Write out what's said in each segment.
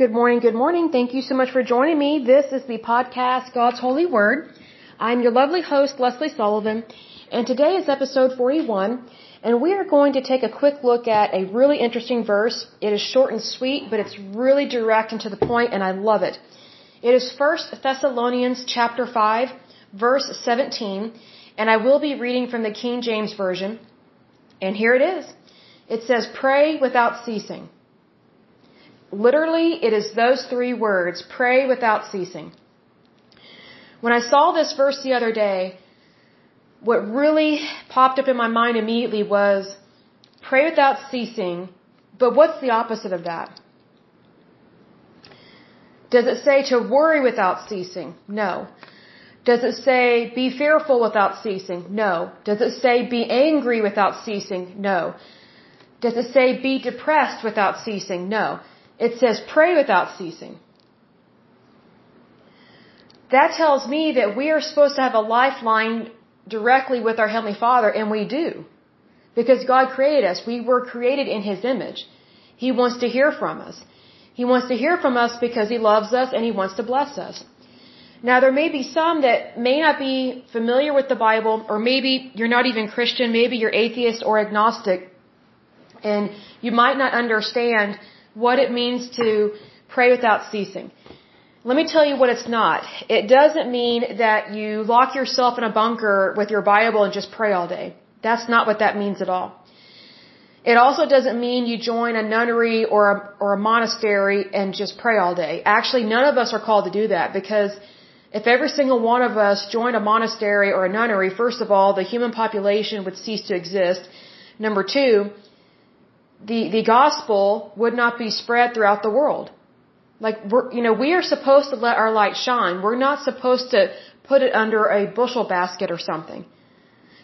Good morning, good morning. Thank you so much for joining me. This is the podcast God's Holy Word. I'm your lovely host, Lesley Sullivan, and today is episode 41, and we are going to take a quick look at a really interesting verse. It is short and sweet, but it's really direct and to the point, and I love it. It is 1 Thessalonians chapter 5, verse 17, and I will be reading from the King James Version. And here it is. It says, Pray without ceasing. Literally, it is those three words, pray without ceasing. When I saw this verse the other day, what really popped up in my mind immediately was pray without ceasing, but what's the opposite of that? Does it say to worry without ceasing? No. Does it say be fearful without ceasing? No. Does it say be angry without ceasing? No. Does it say be depressed without ceasing? No. It says pray without ceasing. That tells me that we are supposed to have a lifeline directly with our Heavenly Father, and we do. Because God created us. We were created in His image. He wants to hear from us. He wants to hear from us because He loves us and He wants to bless us. Now, there may be some that may not be familiar with the Bible, or maybe you're not even Christian, maybe you're atheist or agnostic, and you might not understand what it means to pray without ceasing. Let me tell you what it's not. It doesn't mean that you lock yourself in a bunker with your Bible and just pray all day. That's not what that means at all. It also doesn't mean you join a nunnery or a, or a monastery and just pray all day. Actually, none of us are called to do that because if every single one of us joined a monastery or a nunnery, first of all, the human population would cease to exist. Number two, the, the gospel would not be spread throughout the world. Like, we're, you know, we are supposed to let our light shine. We're not supposed to put it under a bushel basket or something.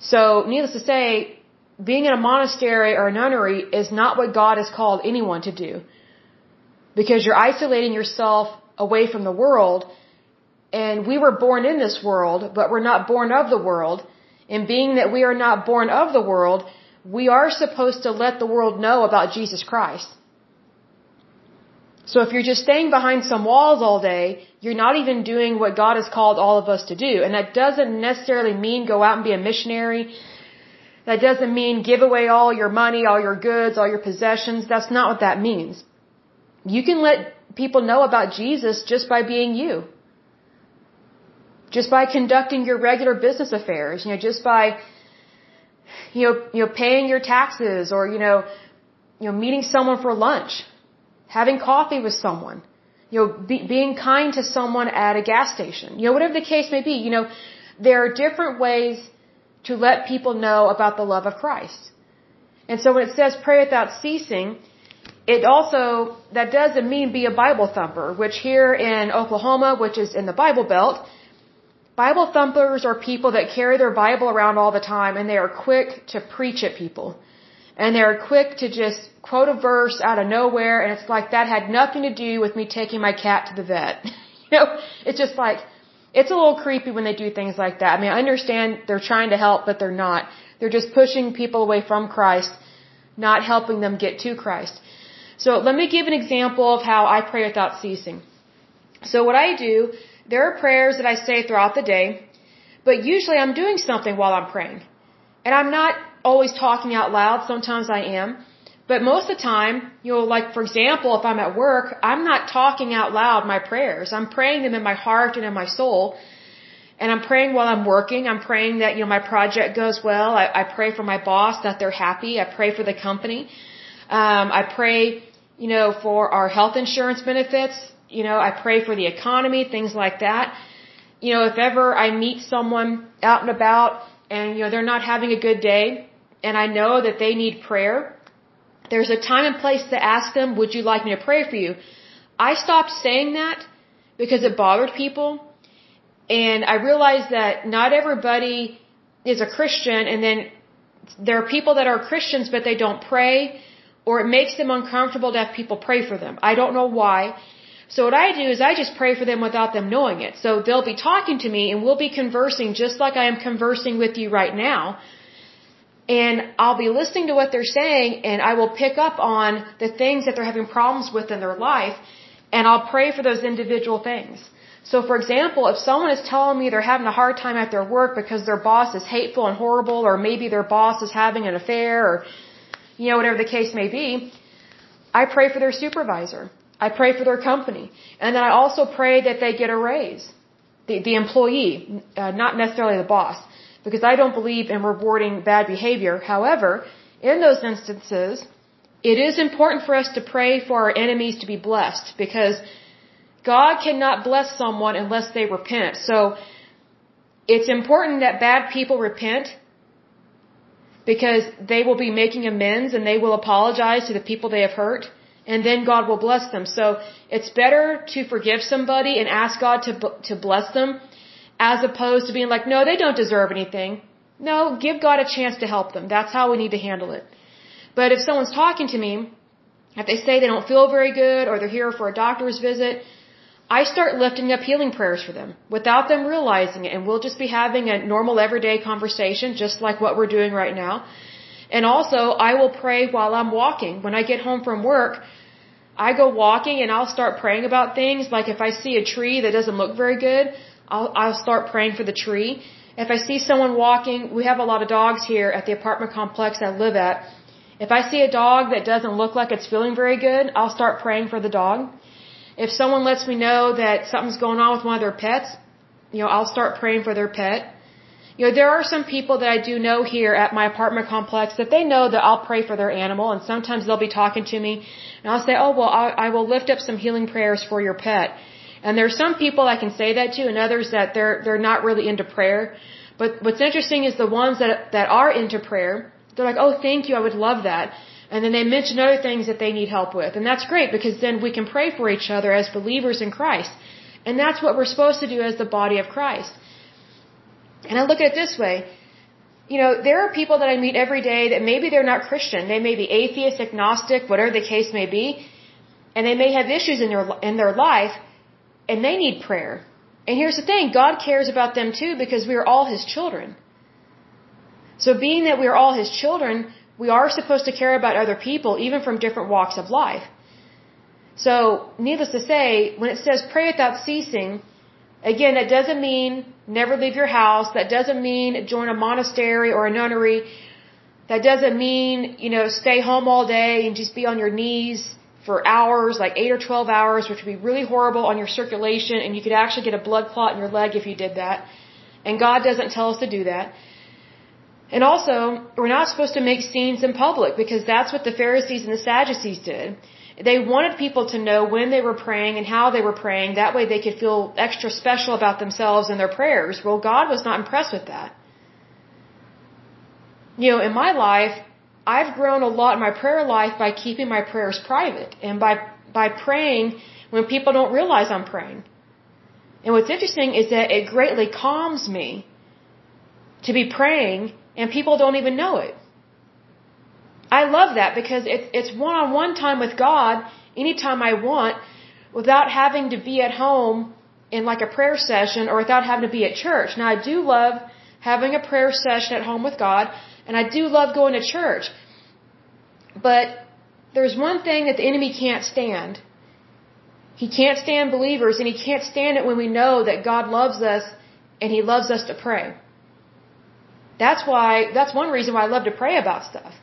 So, needless to say, being in a monastery or a nunnery is not what God has called anyone to do. Because you're isolating yourself away from the world, and we were born in this world, but we're not born of the world. And being that we are not born of the world, we are supposed to let the world know about Jesus Christ. So if you're just staying behind some walls all day, you're not even doing what God has called all of us to do. And that doesn't necessarily mean go out and be a missionary. That doesn't mean give away all your money, all your goods, all your possessions. That's not what that means. You can let people know about Jesus just by being you. Just by conducting your regular business affairs, you know, just by you know, you know, paying your taxes or, you know, you know, meeting someone for lunch, having coffee with someone, you know, be, being kind to someone at a gas station, you know, whatever the case may be, you know, there are different ways to let people know about the love of Christ. And so when it says pray without ceasing, it also, that doesn't mean be a Bible thumper, which here in Oklahoma, which is in the Bible Belt, Bible thumpers are people that carry their Bible around all the time and they are quick to preach at people. And they're quick to just quote a verse out of nowhere and it's like that had nothing to do with me taking my cat to the vet. you know, it's just like, it's a little creepy when they do things like that. I mean, I understand they're trying to help, but they're not. They're just pushing people away from Christ, not helping them get to Christ. So let me give an example of how I pray without ceasing. So what I do there are prayers that I say throughout the day, but usually I'm doing something while I'm praying. And I'm not always talking out loud. Sometimes I am. But most of the time, you know, like for example, if I'm at work, I'm not talking out loud my prayers. I'm praying them in my heart and in my soul. And I'm praying while I'm working. I'm praying that, you know, my project goes well. I, I pray for my boss that they're happy. I pray for the company. Um, I pray, you know, for our health insurance benefits you know, I pray for the economy, things like that. You know, if ever I meet someone out and about and, you know, they're not having a good day and I know that they need prayer, there's a time and place to ask them, would you like me to pray for you? I stopped saying that because it bothered people. And I realized that not everybody is a Christian and then there are people that are Christians but they don't pray or it makes them uncomfortable to have people pray for them. I don't know why. So what I do is I just pray for them without them knowing it. So they'll be talking to me and we'll be conversing just like I am conversing with you right now. And I'll be listening to what they're saying and I will pick up on the things that they're having problems with in their life. And I'll pray for those individual things. So for example, if someone is telling me they're having a hard time at their work because their boss is hateful and horrible, or maybe their boss is having an affair, or, you know, whatever the case may be, I pray for their supervisor. I pray for their company. And then I also pray that they get a raise. The, the employee, uh, not necessarily the boss. Because I don't believe in rewarding bad behavior. However, in those instances, it is important for us to pray for our enemies to be blessed. Because God cannot bless someone unless they repent. So, it's important that bad people repent because they will be making amends and they will apologize to the people they have hurt and then God will bless them. So it's better to forgive somebody and ask God to to bless them as opposed to being like, no, they don't deserve anything. No, give God a chance to help them. That's how we need to handle it. But if someone's talking to me, if they say they don't feel very good or they're here for a doctor's visit, I start lifting up healing prayers for them without them realizing it. And we'll just be having a normal everyday conversation, just like what we're doing right now. And also, I will pray while I'm walking. When I get home from work, I go walking and I'll start praying about things. Like if I see a tree that doesn't look very good, I'll, I'll start praying for the tree. If I see someone walking, we have a lot of dogs here at the apartment complex I live at. If I see a dog that doesn't look like it's feeling very good, I'll start praying for the dog. If someone lets me know that something's going on with one of their pets, you know, I'll start praying for their pet. You know, there are some people that I do know here at my apartment complex that they know that I'll pray for their animal and sometimes they'll be talking to me and I'll say, oh, well, I, I will lift up some healing prayers for your pet. And there's some people I can say that to and others that they're, they're not really into prayer. But what's interesting is the ones that, that are into prayer, they're like, oh, thank you, I would love that. And then they mention other things that they need help with. And that's great because then we can pray for each other as believers in Christ. And that's what we're supposed to do as the body of Christ. And I look at it this way. You know, there are people that I meet every day that maybe they're not Christian. They may be atheist, agnostic, whatever the case may be. And they may have issues in their, in their life and they need prayer. And here's the thing. God cares about them too because we are all His children. So being that we are all His children, we are supposed to care about other people even from different walks of life. So, needless to say, when it says pray without ceasing, again, that doesn't mean never leave your house. That doesn't mean join a monastery or a nunnery. That doesn't mean, you know, stay home all day and just be on your knees for hours, like 8 or 12 hours, which would be really horrible on your circulation and you could actually get a blood clot in your leg if you did that. And God doesn't tell us to do that. And also, we're not supposed to make scenes in public because that's what the Pharisees and the Sadducees did. They wanted people to know when they were praying and how they were praying. That way they could feel extra special about themselves and their prayers. Well, God was not impressed with that. You know, in my life, I've grown a lot in my prayer life by keeping my prayers private and by, by praying when people don't realize I'm praying. And what's interesting is that it greatly calms me to be praying and people don't even know it. I love that because it's it's one on one time with God anytime I want without having to be at home in like a prayer session or without having to be at church. Now I do love having a prayer session at home with God and I do love going to church. But there's one thing that the enemy can't stand. He can't stand believers and he can't stand it when we know that God loves us and he loves us to pray. That's why, that's one reason why I love to pray about stuff.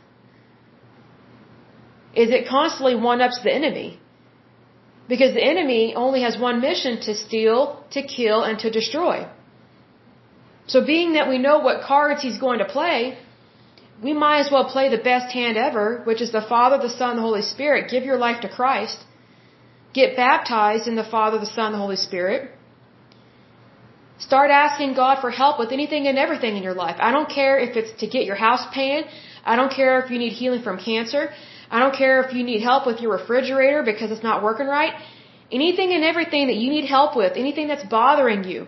Is it constantly one-ups the enemy. Because the enemy only has one mission to steal, to kill, and to destroy. So being that we know what cards he's going to play, we might as well play the best hand ever, which is the Father, the Son, the Holy Spirit. Give your life to Christ. Get baptized in the Father, the Son, the Holy Spirit. Start asking God for help with anything and everything in your life. I don't care if it's to get your house paid. I don't care if you need healing from cancer. I don't care if you need help with your refrigerator because it's not working right. Anything and everything that you need help with, anything that's bothering you,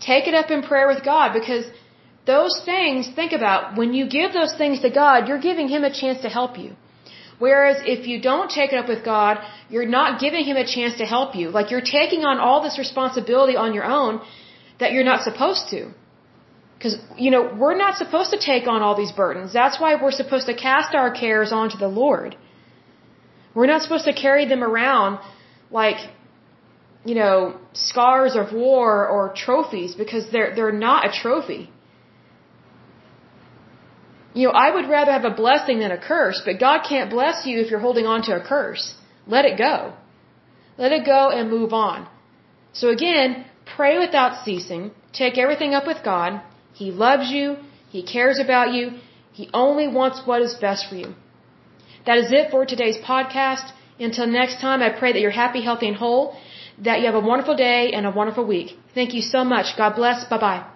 take it up in prayer with God because those things, think about, when you give those things to God, you're giving Him a chance to help you. Whereas if you don't take it up with God, you're not giving Him a chance to help you. Like you're taking on all this responsibility on your own that you're not supposed to. Because, you know, we're not supposed to take on all these burdens. That's why we're supposed to cast our cares onto the Lord. We're not supposed to carry them around like, you know, scars of war or trophies because they're, they're not a trophy. You know, I would rather have a blessing than a curse, but God can't bless you if you're holding on to a curse. Let it go. Let it go and move on. So again, pray without ceasing. Take everything up with God. He loves you. He cares about you. He only wants what is best for you. That is it for today's podcast. Until next time, I pray that you're happy, healthy, and whole, that you have a wonderful day and a wonderful week. Thank you so much. God bless. Bye bye.